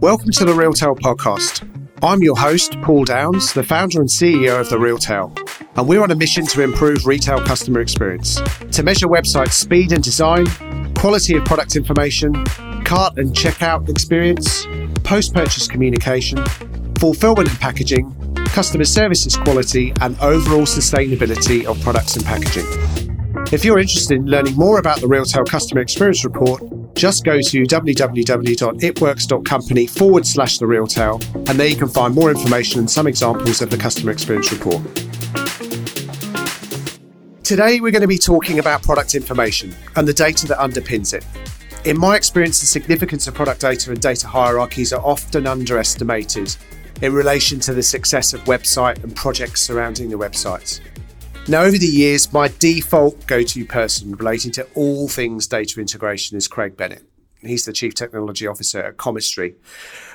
Welcome to the Realtail podcast. I'm your host, Paul Downs, the founder and CEO of the Realtail, and we're on a mission to improve retail customer experience, to measure website speed and design, quality of product information, cart and checkout experience, post purchase communication, fulfillment and packaging, customer services quality, and overall sustainability of products and packaging. If you're interested in learning more about the Realtail Customer Experience Report, just go to www.itworks.company forward slash the Realtail, and there you can find more information and some examples of the Customer Experience Report. Today, we're going to be talking about product information and the data that underpins it. In my experience, the significance of product data and data hierarchies are often underestimated in relation to the success of website and projects surrounding the websites. Now, over the years, my default go to person relating to all things data integration is Craig Bennett. He's the Chief Technology Officer at Comestri.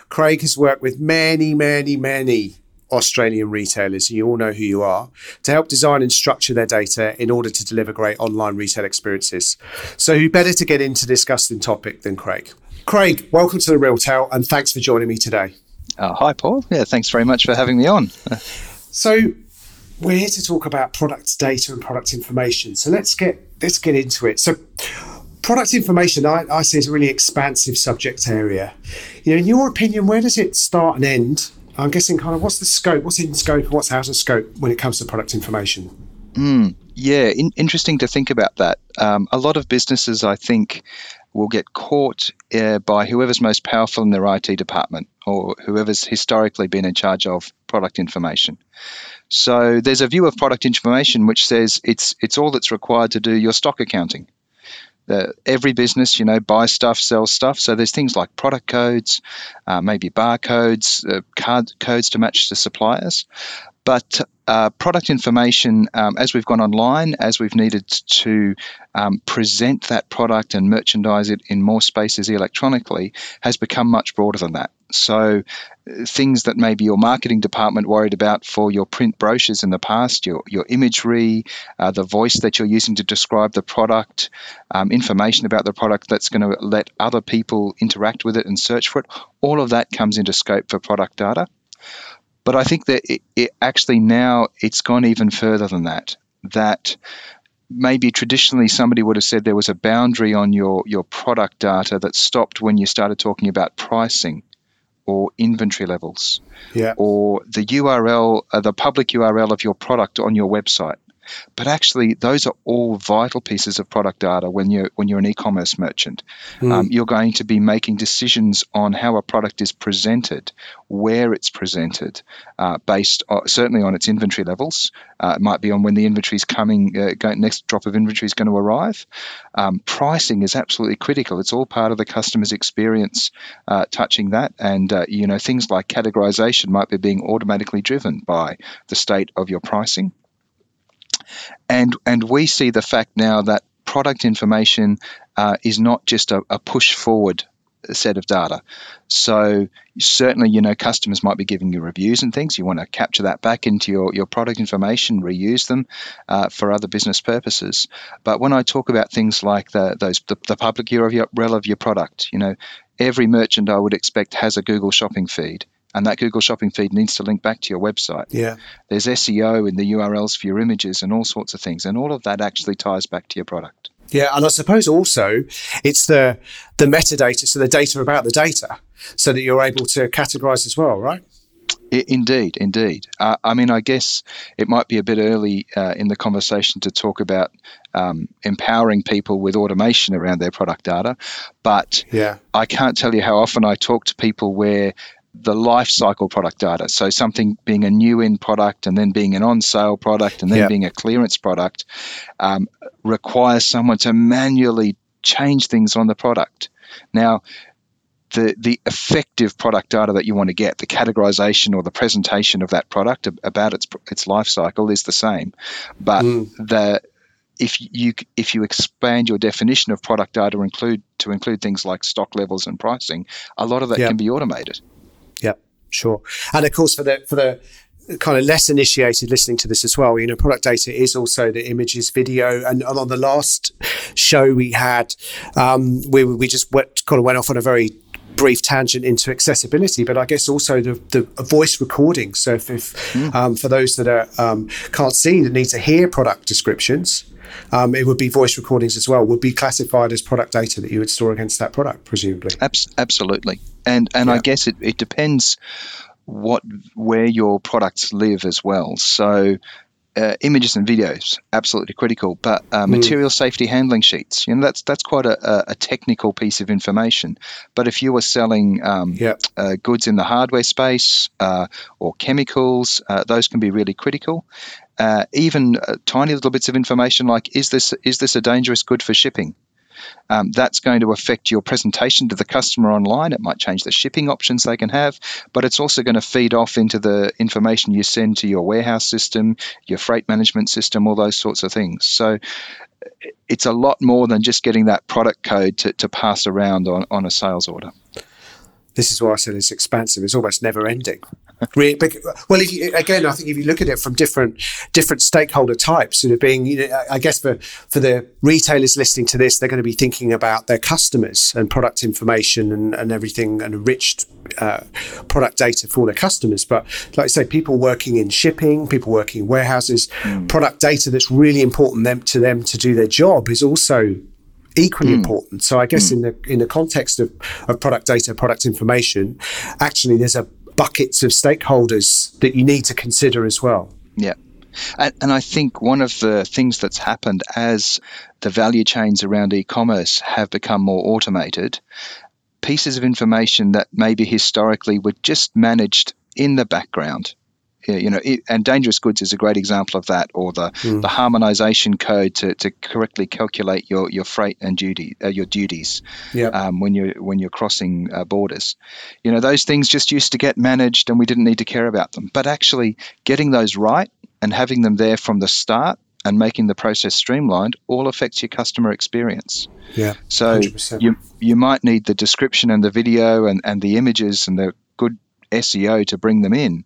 Craig has worked with many, many, many Australian retailers, and you all know who you are, to help design and structure their data in order to deliver great online retail experiences. So, who better to get into discussing topic than Craig? Craig, welcome to the Realtail and thanks for joining me today. Uh, hi, Paul. Yeah, thanks very much for having me on. so, we're here to talk about product data and product information. So let's get let's get into it. So product information I, I see as a really expansive subject area. You know, in your opinion, where does it start and end? I'm guessing kind of what's the scope, what's in scope, what's out of scope when it comes to product information. Mm, yeah, in, interesting to think about that. Um, a lot of businesses, I think, will get caught uh, by whoever's most powerful in their IT department or whoever's historically been in charge of product information. So there's a view of product information which says it's it's all that's required to do your stock accounting. The, every business, you know, buy stuff, sell stuff. So there's things like product codes, uh, maybe barcodes, uh, card codes to match the suppliers. But uh, product information, um, as we've gone online, as we've needed to um, present that product and merchandise it in more spaces electronically, has become much broader than that. So, things that maybe your marketing department worried about for your print brochures in the past, your, your imagery, uh, the voice that you're using to describe the product, um, information about the product that's going to let other people interact with it and search for it, all of that comes into scope for product data. But I think that it, it actually now it's gone even further than that. That maybe traditionally somebody would have said there was a boundary on your, your product data that stopped when you started talking about pricing or inventory levels yeah. or the URL, uh, the public URL of your product on your website. But actually, those are all vital pieces of product data when you're when you're an e-commerce merchant. Mm. Um, you're going to be making decisions on how a product is presented, where it's presented, uh, based on, certainly on its inventory levels. Uh, it might be on when the inventory is coming, uh, going, next drop of inventory is going to arrive. Um, pricing is absolutely critical. It's all part of the customer's experience uh, touching that, and uh, you know things like categorization might be being automatically driven by the state of your pricing. And, and we see the fact now that product information uh, is not just a, a push forward set of data. So certainly, you know, customers might be giving you reviews and things. You want to capture that back into your, your product information, reuse them uh, for other business purposes. But when I talk about things like the those the, the public URL of your product, you know, every merchant I would expect has a Google Shopping feed and that Google Shopping feed needs to link back to your website. Yeah. There's SEO in the URLs for your images and all sorts of things, and all of that actually ties back to your product. Yeah, and I suppose also it's the the metadata, so the data about the data, so that you're able to categorize as well, right? Indeed, indeed. Uh, I mean, I guess it might be a bit early uh, in the conversation to talk about um, empowering people with automation around their product data, but yeah. I can't tell you how often I talk to people where the life cycle product data. So something being a new in product and then being an on sale product and then yeah. being a clearance product um, requires someone to manually change things on the product. Now, the, the effective product data that you want to get, the categorization or the presentation of that product about its its life cycle is the same, but mm. the if you if you expand your definition of product data include to include things like stock levels and pricing, a lot of that can be automated. Sure. And of course, for the for the kind of less initiated listening to this as well, you know, product data is also the images, video, and, and on the last show we had, um, we we just went, kind of went off on a very brief tangent into accessibility, but I guess also the, the voice recording. So if, if mm. um, for those that are um, can't see that need to hear product descriptions, um, it would be voice recordings as well. Would be classified as product data that you would store against that product, presumably. absolutely, and and yeah. I guess it, it depends what where your products live as well. So uh, images and videos absolutely critical, but uh, mm. material safety handling sheets, you know, that's that's quite a, a, technical piece of information. But if you were selling um, yep. uh, goods in the hardware space uh, or chemicals, uh, those can be really critical. Uh, even tiny little bits of information like is this is this a dangerous good for shipping? Um, that's going to affect your presentation to the customer online. It might change the shipping options they can have, but it's also going to feed off into the information you send to your warehouse system, your freight management system, all those sorts of things. So it's a lot more than just getting that product code to, to pass around on, on a sales order. This is why I said it's expansive. It's almost never ending. Well, if you, again, I think if you look at it from different different stakeholder types, sort of being, you know, I guess for for the retailers listening to this, they're going to be thinking about their customers and product information and, and everything and enriched uh, product data for their customers. But like I say, people working in shipping, people working in warehouses, mm. product data that's really important them to them to do their job is also equally mm. important. So I guess mm. in the in the context of, of product data, product information, actually there's a buckets of stakeholders that you need to consider as well. Yeah. And, and, I think one of the things that's happened as the value chains around e commerce have become more automated, pieces of information that maybe historically were just managed in the background you know, it, and dangerous goods is a great example of that, or the, mm. the harmonization code to, to correctly calculate your, your freight and duty uh, your duties yep. um, when you're when you're crossing uh, borders. You know, those things just used to get managed, and we didn't need to care about them. But actually, getting those right and having them there from the start and making the process streamlined all affects your customer experience. Yeah. So 100%. you you might need the description and the video and, and the images and the good SEO to bring them in.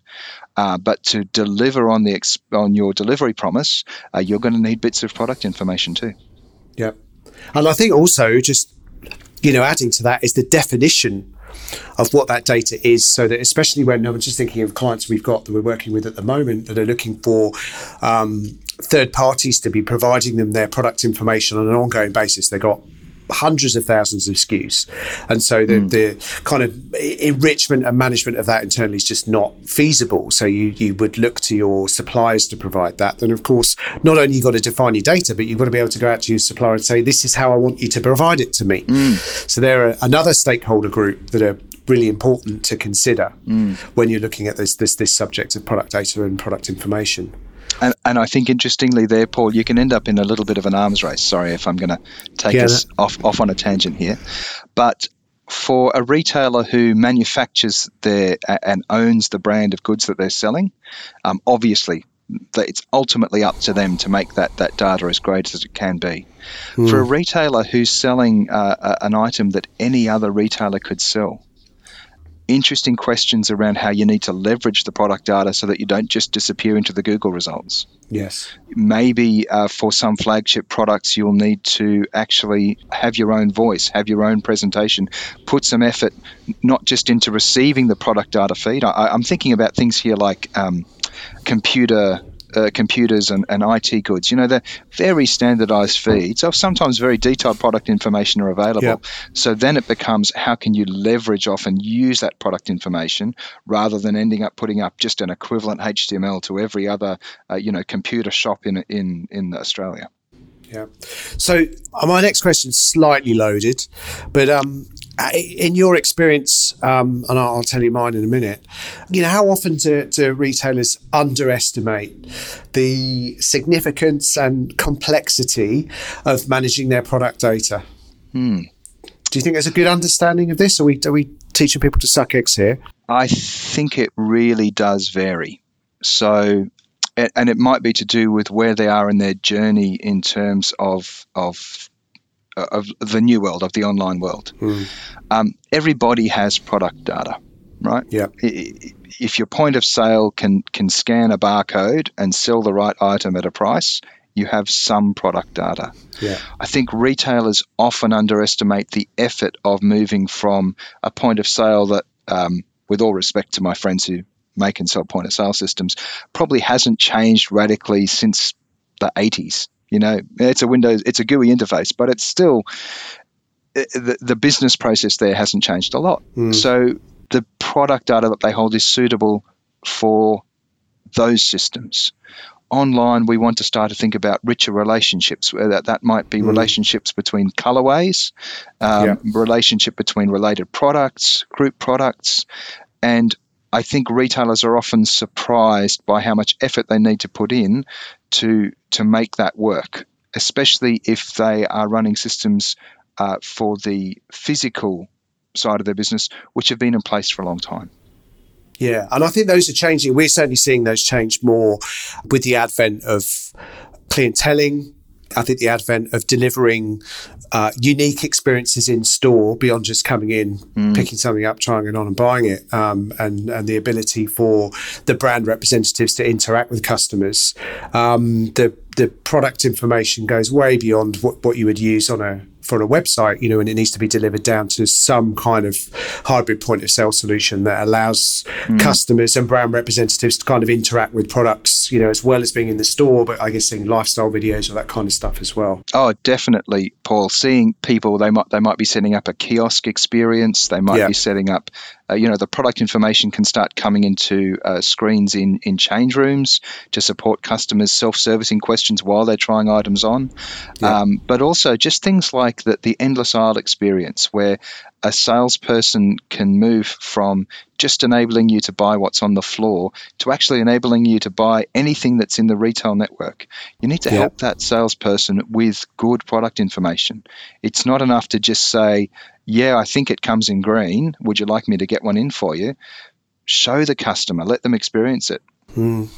Uh, but to deliver on the on your delivery promise, uh, you're going to need bits of product information too. Yeah, and I think also just you know adding to that is the definition of what that data is so that especially when I'm just thinking of clients we've got that we're working with at the moment that are looking for um, third parties to be providing them their product information on an ongoing basis. They've got hundreds of thousands of SKUs. And so the, mm. the kind of enrichment and management of that internally is just not feasible. So you, you would look to your suppliers to provide that. Then, of course, not only you've got to define your data, but you've got to be able to go out to your supplier and say, this is how I want you to provide it to me. Mm. So there are another stakeholder group that are really important to consider mm. when you're looking at this, this, this subject of product data and product information. And, and, I think interestingly there, Paul, you can end up in a little bit of an arms race. Sorry if I'm going to take yeah, us off, off on a tangent here. But for a retailer who manufactures their and owns the brand of goods that they're selling, um, obviously it's ultimately up to them to make that, that data as great as it can be. Mm. For a retailer who's selling uh, an item that any other retailer could sell, interesting questions around how you need to leverage the product data so that you don't just disappear into the Google results. Yes. Maybe uh, for some flagship products, you'll need to actually have your own voice, have your own presentation, put some effort not just into receiving the product data feed. I, am thinking about things here like um, computer uh, computers and, and IT goods. You know, they're very standardized feeds of sometimes very detailed product information are available. Yep. So then it becomes how can you leverage off and use that product information rather than ending up putting up just an equivalent HTML to every other, uh, you know, computer shop in, in, in Australia. Yeah. So uh, my next question is slightly loaded, but um, in your experience, um, and I'll tell you mine in a minute, you know, how often do, do retailers underestimate the significance and complexity of managing their product data? Hmm. Do you think there's a good understanding of this? Are we, are we teaching people to suck eggs here? I think it really does vary. So, and it might be to do with where they are in their journey in terms of of of the new world, of the online world. Mm. Um, everybody has product data, right? Yeah. If your point of sale can can scan a barcode and sell the right item at a price, you have some product data. Yeah. I think retailers often underestimate the effort of moving from a point of sale that, um, with all respect to my friends who make and sell point of sale systems, probably hasn't changed radically since the 80s. You know, it's a Windows, it's a GUI interface, but it's still eh, the, the business process there hasn't changed a lot. Mm. So the product data that they hold is suitable for those systems. Online, we want to start to think about richer relationships. That that might be mm. relationships between colorways, um, yeah. relationship between related products, group products, and I think retailers are often surprised by how much effort they need to put in to to make that work, especially if they are running systems uh, for the physical side of their business, which have been in place for a long time. Yeah, and I think those are changing. We're certainly seeing those change more with the advent of clienteling. I think the advent of delivering uh, unique experiences in store beyond just coming in, mm. picking something up, trying it on, and buying it, um, and and the ability for the brand representatives to interact with customers. Um, the the product information goes way beyond what, what you would use on a for a website, you know, and it needs to be delivered down to some kind of hybrid point of sale solution that allows mm. customers and brand representatives to kind of interact with products, you know, as well as being in the store, but I guess seeing lifestyle videos or that kind of stuff as well. Oh, definitely, Paul. Seeing people, they might they might be setting up a kiosk experience. They might yeah. be setting up uh, you know, the product information can start coming into uh, screens in, in change rooms to support customers self-servicing questions while they're trying items on. Yeah. Um, but also just things like the, the endless aisle experience where a salesperson can move from just enabling you to buy what's on the floor to actually enabling you to buy anything that's in the retail network. You need to help that salesperson with good product information. It's not enough to just say, yeah, I think it comes in green. Would you like me to get one in for you? Show the customer, let them experience it. Mm.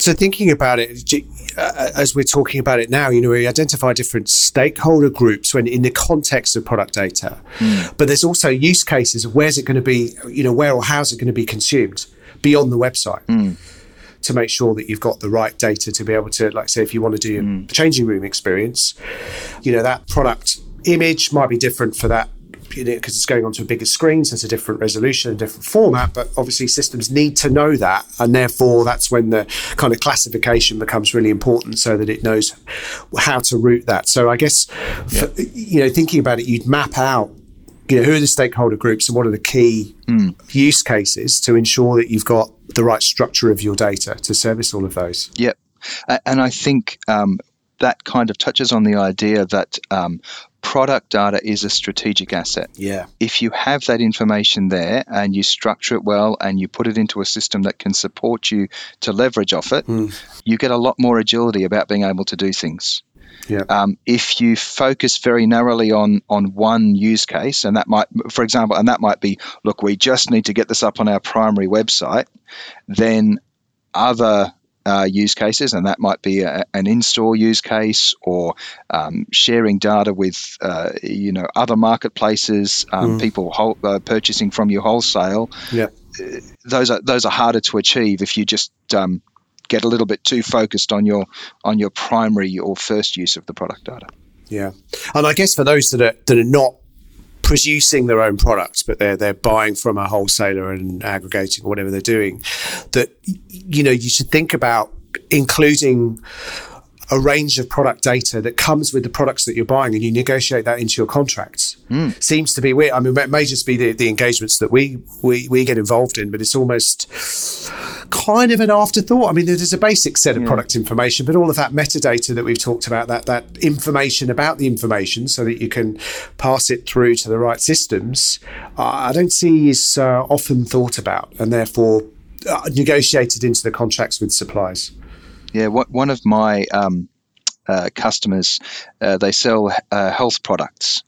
So, thinking about it, uh, as we're talking about it now, you know, we identify different stakeholder groups when in the context of product data, mm. but there's also use cases of where's it going to be, you know, where or how's it going to be consumed beyond the website. Mm to make sure that you've got the right data to be able to, like, say, if you want to do mm. a changing room experience, you know, that product image might be different for that because it's going onto a bigger screen, so it's a different resolution, a different format. But obviously, systems need to know that, and therefore, that's when the kind of classification becomes really important, so that it knows how to route that. So, I guess, yeah. for, you know, thinking about it, you'd map out. You know, who are the stakeholder groups and what are the key mm. use cases to ensure that you've got the right structure of your data to service all of those? Yep. And I think um, that kind of touches on the idea that um, product data is a strategic asset. Yeah. If you have that information there and you structure it well and you put it into a system that can support you to leverage off it, mm. you get a lot more agility about being able to do things. Yeah. Um, if you focus very narrowly on on one use case, and that might, for example, and that might be, look, we just need to get this up on our primary website, then other uh, use cases, and that might be a, an in-store use case or um, sharing data with uh, you know other marketplaces, um, mm. people whole, uh, purchasing from you wholesale. Yeah, those are those are harder to achieve if you just um, get a little bit too focused on your on your primary or first use of the product data. Yeah, and I guess for those that are that are not producing their own products, but they're they're buying from a wholesaler and aggregating or whatever they're doing. That you know you should think about including a range of product data that comes with the products that you're buying and you negotiate that into your contracts. Mm. Seems to be weird. I mean, it may just be the, the engagements that we, we, we get involved in, but it's almost kind of an afterthought. I mean, there's a basic set of yeah. product information, but all of that metadata that we've talked about, that, that information about the information so that you can pass it through to the right systems, uh, I don't see is uh, often thought about and therefore uh, negotiated into the contracts with suppliers. Yeah, one of my um, uh, customers, uh, they sell uh, health products,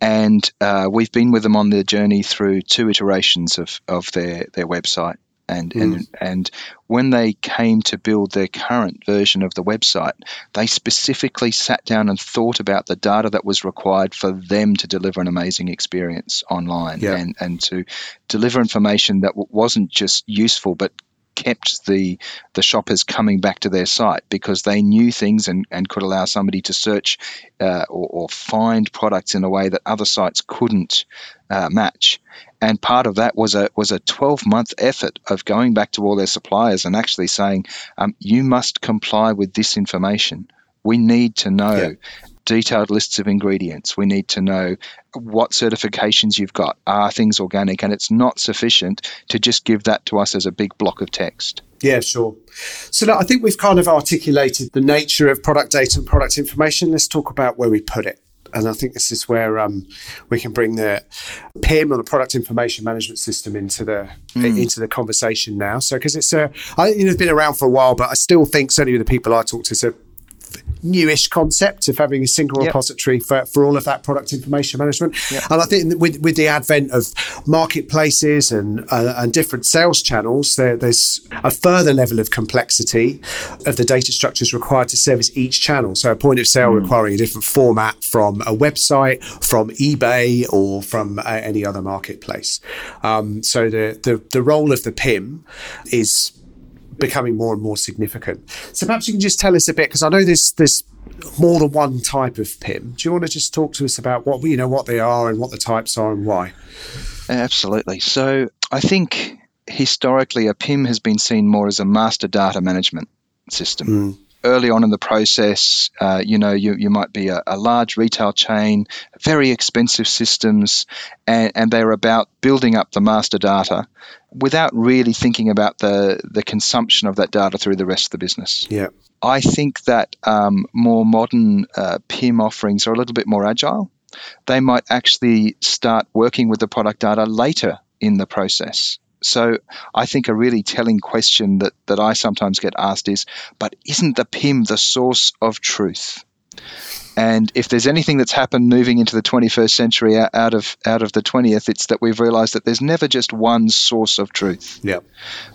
and uh, we've been with them on their journey through two iterations of, of their, their website. And, mm. and and when they came to build their current version of the website, they specifically sat down and thought about the data that was required for them to deliver an amazing experience online yeah. and, and to deliver information that wasn't just useful but kept the the shoppers coming back to their site because they knew things and, and could allow somebody to search uh, or, or, find products in a way that other sites couldn't uh, match. And part of that was a was a 12 month effort of going back to all their suppliers and actually saying, um, you must comply with this information. We need to know. Yeah detailed lists of ingredients. We need to know what certifications you've got. Are things organic? And it's not sufficient to just give that to us as a big block of text. Yeah, sure. So I think we've kind of articulated the nature of product data and product information. Let's talk about where we put it. And I think this is where um, we can bring the PIM or the product information management system into the mm. into the conversation now. So because it's a, I, you know, it's been around for a while, but I still think certainly with the people I talk to, it's a newish concept of having a single yep. repository for, for all of that product information management. Yep. And I think with, with the advent of marketplaces and uh, and different sales channels, there, there's a further level of complexity of the data structures required to service each channel. So a point of sale mm. requiring a different format from a website, from eBay, or from uh, any other marketplace. Um, so the, the the role of the PIM is becoming more and more significant. So perhaps you can just tell us a bit because I know there's there's more than one type of PIM. Do you want to just talk to us about what you know what they are and what the types are and why? Absolutely. So I think historically a PIM has been seen more as a master data management system. Mm early on in the process, uh, you know, you, you might be a, a, large retail chain, very expensive systems, and, and they're about building up the master data without really thinking about the, the consumption of that data through the rest of the business. Yeah. I think that um, more modern uh, PIM offerings are a little bit more agile. They might actually start working with the product data later in the process. So I think a really telling question that, that I sometimes get asked is, but isn't the PIM the source of truth? And if there's anything that's happened moving into the 21st century out of out of the 20th, it's that we've realised that there's never just one source of truth. Yeah.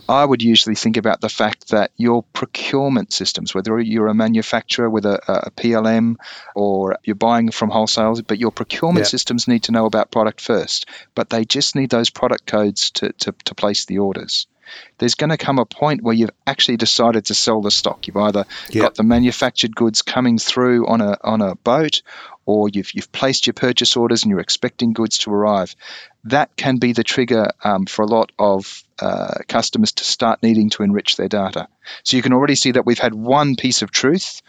I would usually think about the fact that your procurement systems, whether you're a manufacturer with a, a PLM or you're buying from wholesales, but your procurement yeah. systems need to know about product first. But they just need those product codes to, to, to place the orders there's going to come a point where you've actually decided to sell the stock. You've either yep. got the manufactured goods coming through on a on a boat, or you've you've placed your purchase orders and you're expecting goods to arrive. That can be the trigger um, for a lot of uh, customers to start needing to enrich their data. So you can already see that we've had one piece of truth,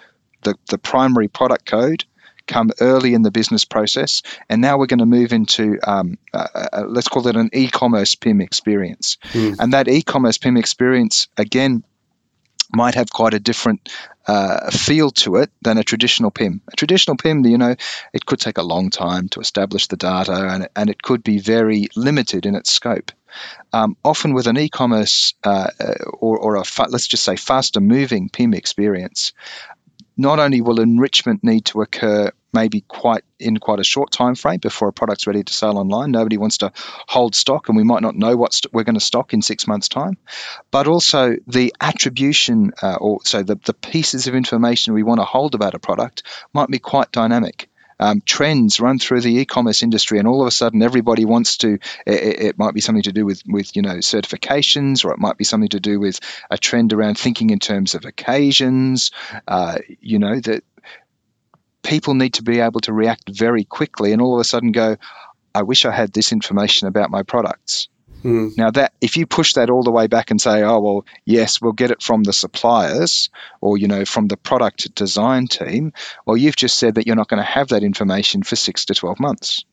the the primary product code come early in the business process, and now we're going to move into um, uh, uh, let's call it an e-commerce PIM experience, mm. and that e-commerce PIM experience again might have quite a different uh, feel to it than a traditional PIM. A traditional PIM, you know, it could take a long time to establish the data, and and it could be very limited in its scope. Um, often with an e-commerce uh, uh or, or a fa- let's just say faster moving PIM experience, not only will enrichment need to occur maybe quite in quite a short time frame before a product's ready to sell online. Nobody wants to hold stock, and we might not know what st- we're going to stock in six months' time. But also the attribution, uh, or so the, the pieces of information we want to hold about a product might be quite dynamic um, trends run through the e-commerce industry, and all of a sudden everybody wants to. It, it, might be something to do with with you know certifications, or it might be something to do with a trend around thinking in terms of occasions. Uh, you know that people need to be able to react very quickly, and all of a sudden go, "I wish I had this information about my products." Mm. Now that if you push that all the way back and say, oh well, yes, we'll get it from the suppliers or you know from the product design team, well, you've just said that you're not going to have that information for six to twelve months.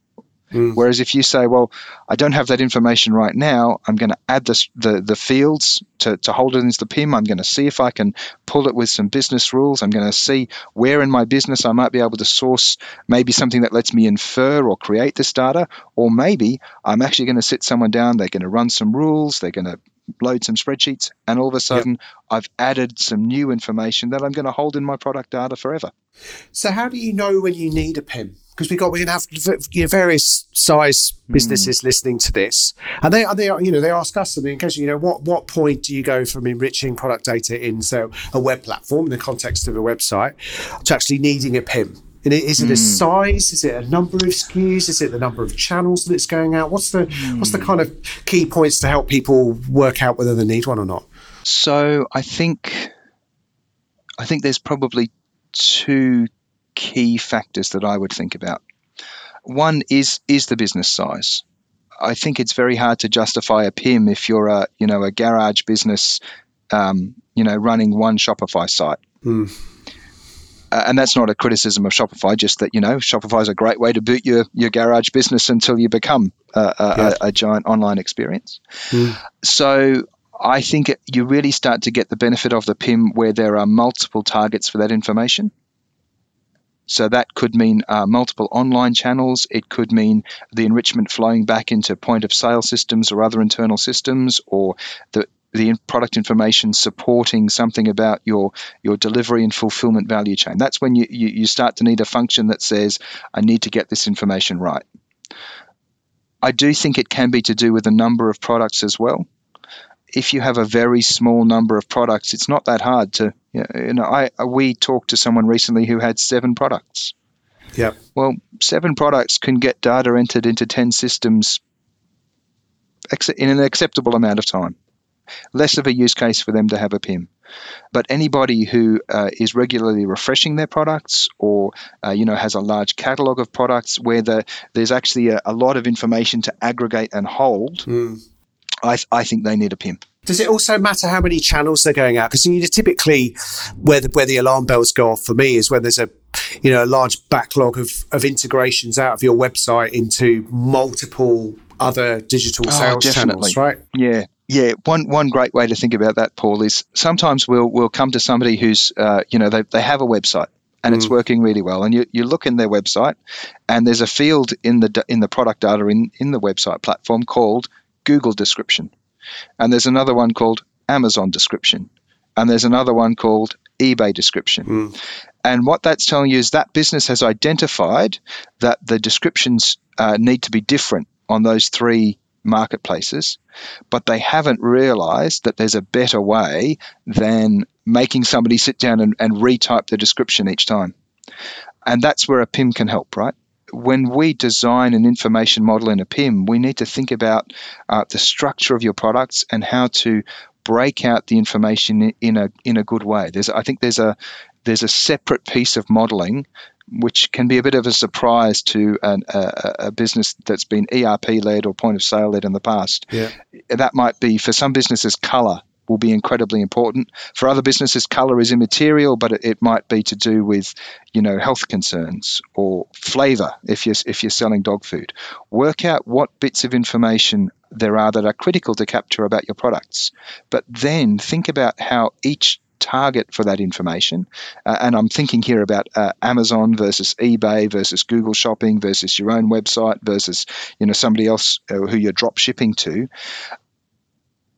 Mm. Whereas if you say, well, I don't have that information right now, I'm going to add this, the, the fields to, to hold it into the PIM. I'm going to see if I can pull it with some business rules. I'm going to see where in my business I might be able to source maybe something that lets me infer or create this data. Or maybe I'm actually going to sit someone down, they're going to run some rules, they're going to load some spreadsheets, and all of a sudden yep. I've added some new information that I'm going to hold in my product data forever. So, how do you know when you need a PIM? Because we got we can have you know, various size businesses mm. listening to this, and they are they you know they ask us. I mean, because you know what what point do you go from enriching product data in so a web platform in the context of a website to actually needing a PIM? And is it mm. a size? Is it a number of SKUs? Is it the number of channels that it's going out? What's the mm. what's the kind of key points to help people work out whether they need one or not? So I think I think there's probably two key factors that I would think about. One is is the business size. I think it's very hard to justify a PIM if you're a you know a garage business, um, you know, running one Shopify site. Mm. Uh, and that's not a criticism of Shopify, just that you know Shopify is a great way to boot your your garage business until you become a, yeah. a, a giant online experience. Mm. So I think you really start to get the benefit of the PIM where there are multiple targets for that information. So that could mean uh, multiple online channels. It could mean the enrichment flowing back into point of sale systems or other internal systems, or the the product information supporting something about your your delivery and fulfillment value chain. That's when you, you, you start to need a function that says, I need to get this information right. I do think it can be to do with a number of products as well if you have a very small number of products, it's not that hard to. You know, I we talked to someone recently who had seven products. Yeah. Well, seven products can get data entered into ten systems in an acceptable amount of time. Less of a use case for them to have a PIM. But anybody who uh, is regularly refreshing their products or uh, you know has a large catalog of products where the, there's actually a, a, lot of information to aggregate and hold, mm. I, I think they need a PIM. Does it also matter how many channels they're going out? Because you know, typically, where the, where the alarm bells go off for me is when there's a you know a large backlog of, of integrations out of your website into multiple other digital oh, sales channels, right? Yeah, yeah. One one great way to think about that, Paul, is sometimes we'll we'll come to somebody who's uh, you know they they have a website and mm. it's working really well. And you, you look in their website, and there's a field in the in the product data in in the website platform called Google description. And there's another one called Amazon description. And there's another one called eBay description. Mm. And what that's telling you is that business has identified that the descriptions uh, need to be different on those three marketplaces, but they haven't realized that there's a better way than making somebody sit down and, and retype the description each time. And that's where a PIM can help, right? When we design an information model in a PIM, we need to think about uh, the structure of your products and how to break out the information in a in a good way. There's I think there's a there's a separate piece of modeling which can be a bit of a surprise to an, a, a, business that's been ERP led or point of sale led in the past. Yeah. That might be for some businesses color will be incredibly important. For other businesses, color is immaterial, but it, it might be to do with, you know, health concerns or flavor if you're if you're selling dog food. Work out what bits of information there are that are critical to capture about your products, but then think about how each target for that information. Uh, and I'm thinking here about uh, Amazon versus eBay versus Google Shopping versus your own website versus you know somebody else uh, who you're drop shipping to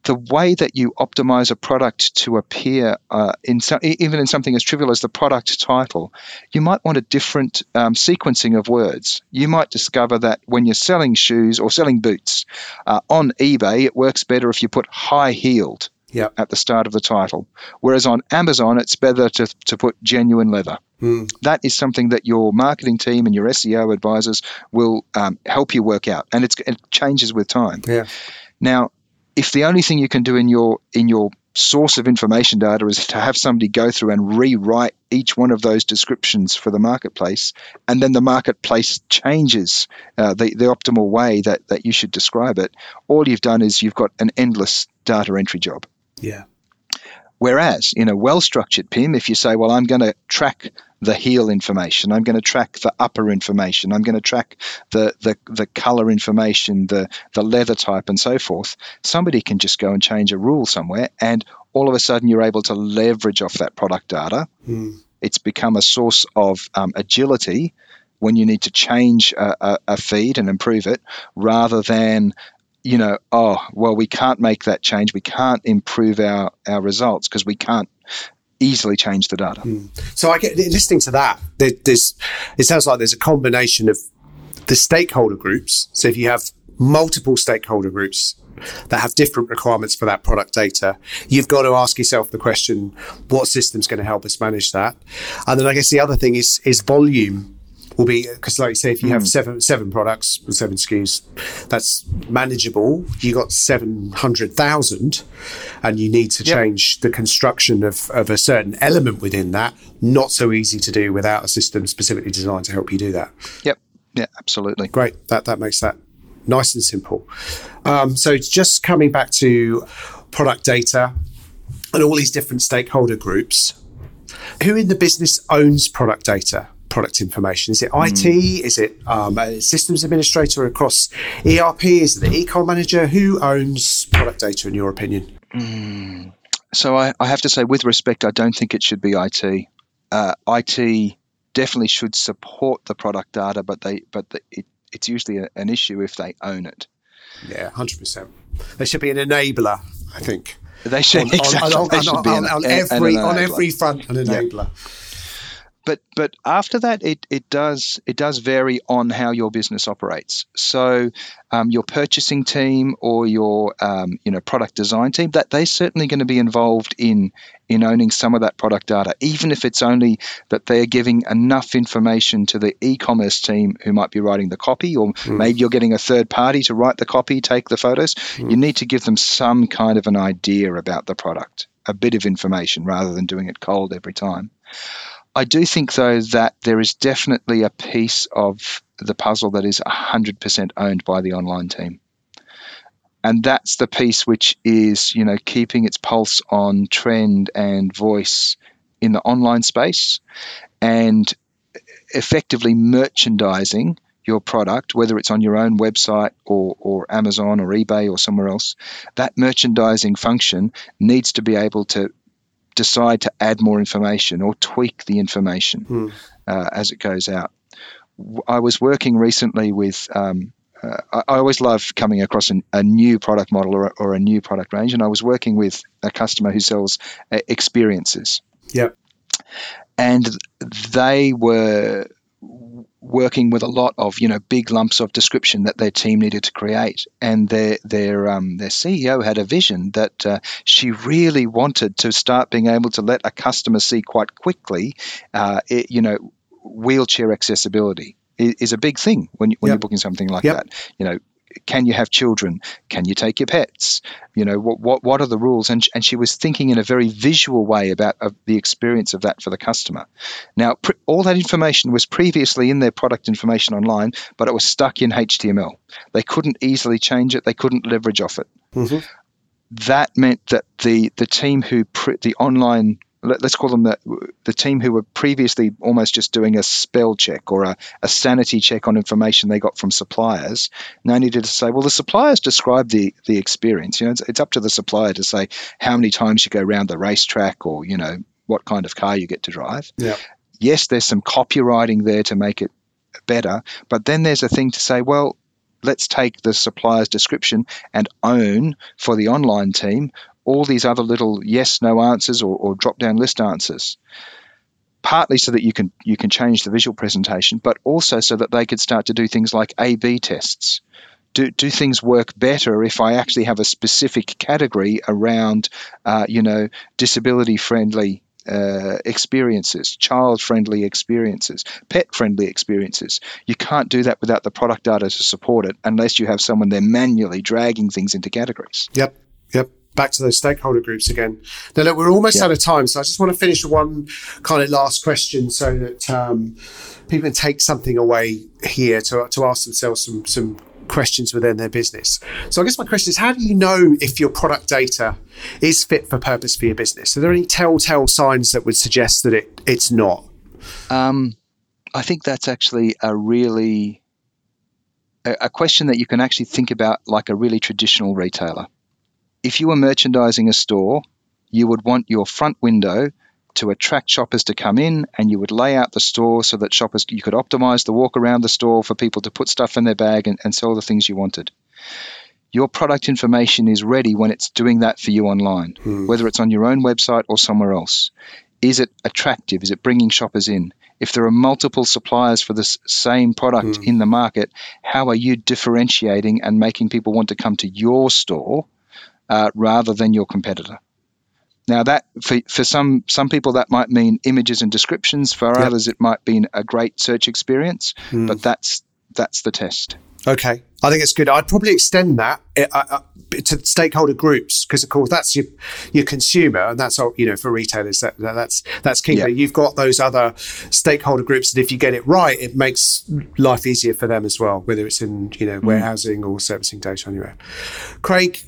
the way that you optimize a product to appear uh, in some, even in something as trivial as the product title, you might want a different um, sequencing of words. You might discover that when you're selling shoes or selling boots uh, on eBay, it works better if you put high heeled yep. at the start of the title, whereas on Amazon, it's better to, to put genuine leather. Mm. That is something that your marketing team and your SEO advisors will um, help you work out, and it changes with time. Yeah. Now, if the only thing you can do in your in your source of information data is to have somebody go through and rewrite each one of those descriptions for the marketplace, and then the marketplace changes uh, the, the optimal way that, that you should describe it, all you've done is you've got an endless data entry job. Yeah. Whereas in a well structured PIM, if you say, well, I'm going to track the heel information, I'm going to track the upper information, I'm going to track the, the, the color information, the, the leather type, and so forth, somebody can just go and change a rule somewhere, and all of a sudden you're able to leverage off that product data. Mm. It's become a source of um, agility when you need to change a, a, a, feed and improve it rather than you know, oh, well, we can't make that change. We can't improve our, our results because we can't easily change the data. Hmm. So I get listening to that. There, there's, it sounds like there's a combination of the stakeholder groups. So if you have multiple stakeholder groups that have different requirements for that product data, you've got to ask yourself the question: What system's going to help us manage that? And then I guess the other thing is is volume will be because, like you say, if you mm. have hmm. seven seven products, seven SKUs, that's manageable. You got seven hundred thousand, and you need to yep. change the construction of, of a certain element within that. Not so easy to do without a system specifically designed to help you do that. Yep. Yeah, absolutely. Great. That that makes that nice and simple. Um, so just coming back to product data and all these different stakeholder groups. Who in the business owns product data? Product information? Is it IT? Mm. Is it um, a systems administrator across ERP? Is it the ecom manager? Who owns product data, in your opinion? Mm. So I, I, have to say, with respect, I don't think it should be IT. Uh, IT definitely should support the product data, but they but the, it, it's usually a, an issue if they own it. Yeah, hundred percent. They should be an enabler. I think they should on, exactly. On, on, they should be an, every an on every front an enabler. Yeah but but after that, it, it does it does vary on how your business operates. So um, your purchasing team or your um, you know product design team that they're certainly going to be involved in in owning some of that product data, even if it's only that they're giving enough information to the e-commerce team who might be writing the copy, or mm. maybe you're getting a third party to write the copy, take the photos. Mm. You need to give them some kind of an idea about the product, a bit of information rather than doing it cold every time. I do think, though, that there is definitely a piece of the puzzle that is 100% owned by the online team. And that's the piece which is, you know, keeping its pulse on trend and voice in the online space and effectively merchandising your product, whether it's on your own website or, or Amazon or eBay or somewhere else, that merchandising function needs to be able to decide to add more information or tweak the information mm. uh, as it goes out. I was working recently with. Um, uh, I always love coming across an, a new product model or, or, a new product range, and I was working with a customer who sells uh, experiences. Yep. And they were working with a lot of you know big lumps of description that their team needed to create, and their their um, their CEO had a vision that uh, she really wanted to start being able to let a customer see quite quickly, uh, it, you know, wheelchair accessibility is a big thing when, when yep. you're booking something like yep. that. You know, can you have children? Can you take your pets? You know, what what, what are the rules? And, and she was thinking in a very visual way about uh, the experience of that for the customer. Now, pre- all that information was previously in their product information online, but it was stuck in HTML. They couldn't easily change it. They couldn't leverage off it. Mm-hmm. That meant that the the team who pre- the online let, us call them the, the team who were previously almost just doing a spell check or a, a sanity check on information they got from suppliers. Now needed to say, well, the suppliers describe the, the experience. You know, it's, it's up to the supplier to say how many times you go around the racetrack or, you know, what kind of car you get to drive. Yeah. Yes, there's some copywriting there to make it better, but then there's a thing to say, well, let's take the supplier's description and own for the online team all these other little yes no answers or, or drop down list answers partly so that you can you can change the visual presentation but also so that they could start to do things like a b tests do, do things work better if I actually have a specific category around, uh, you know, disability friendly uh, experiences, child friendly experiences, pet friendly experiences. You can't do that without the product data to support it unless you have someone there manually dragging things into categories. Yep, yep back to those stakeholder groups again. Now, look, we're almost yeah. out of time, so I just want to finish one kind of last question so that um, people can take something away here to, to ask themselves some, some questions within their business. So I guess my question is, how do you know if your product data is fit for purpose for your business? Are there any telltale signs that would suggest that it, it's not? Um, I think that's actually a really a question that you can actually think about like a really traditional retailer if you were merchandising a store, you would want your front window to attract shoppers to come in and you would lay out the store so that shoppers you could optimize the walk around the store for people to put stuff in their bag and, and sell the things you wanted your product information is ready when it's doing that for you online hmm. whether it's on your own website or somewhere else is it attractive is it bringing shoppers in if there are multiple suppliers for the same product hmm. in the market how are you differentiating and making people want to come to your store uh, rather than your competitor. Now that for, for some some people that might mean images and descriptions. For yep. others, it might mean a great search experience. Mm. But that's that's the test. Okay, I think it's good. I'd probably extend that uh, uh, to stakeholder groups because, of course, that's your your consumer, and that's all you know for retailers that, that's that's key. Yeah. You've got those other stakeholder groups, and if you get it right, it makes life easier for them as well. Whether it's in you know mm. warehousing or servicing data on your own. Craig,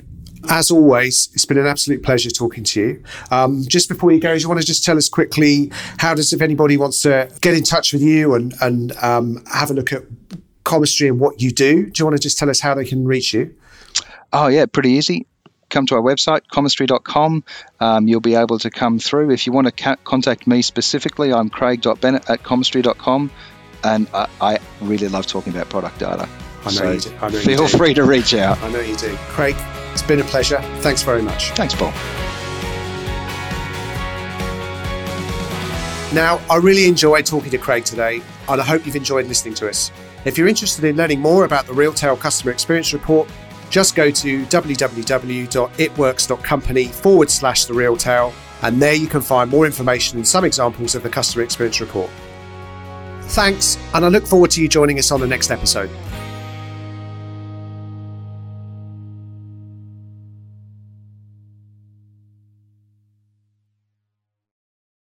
as always, it's been an absolute pleasure talking to you. Um, just before you go, do you want to just tell us quickly how does if anybody wants to get in touch with you and and um, have a look at Comestri and what you do. Do you want to just tell us how they can reach you? Oh, yeah, pretty easy. Come to our website, comestri.com. Um, you'll be able to come through. If you want to ca- contact me specifically, I'm craig.bennett at comestri.com. And I, I really love talking about product data. I know so you do. Know feel free to reach out. I know you do. Craig, it's been a pleasure. Thanks very much. Thanks, Paul. Now, I really enjoyed talking to Craig today, and I hope you've enjoyed listening to us. If you're interested in learning more about the Realtail Customer Experience Report, just go to www.itworks.company forward slash the Realtail, and there you can find more information and some examples of the Customer Experience Report. Thanks, and I look forward to you joining us on the next episode.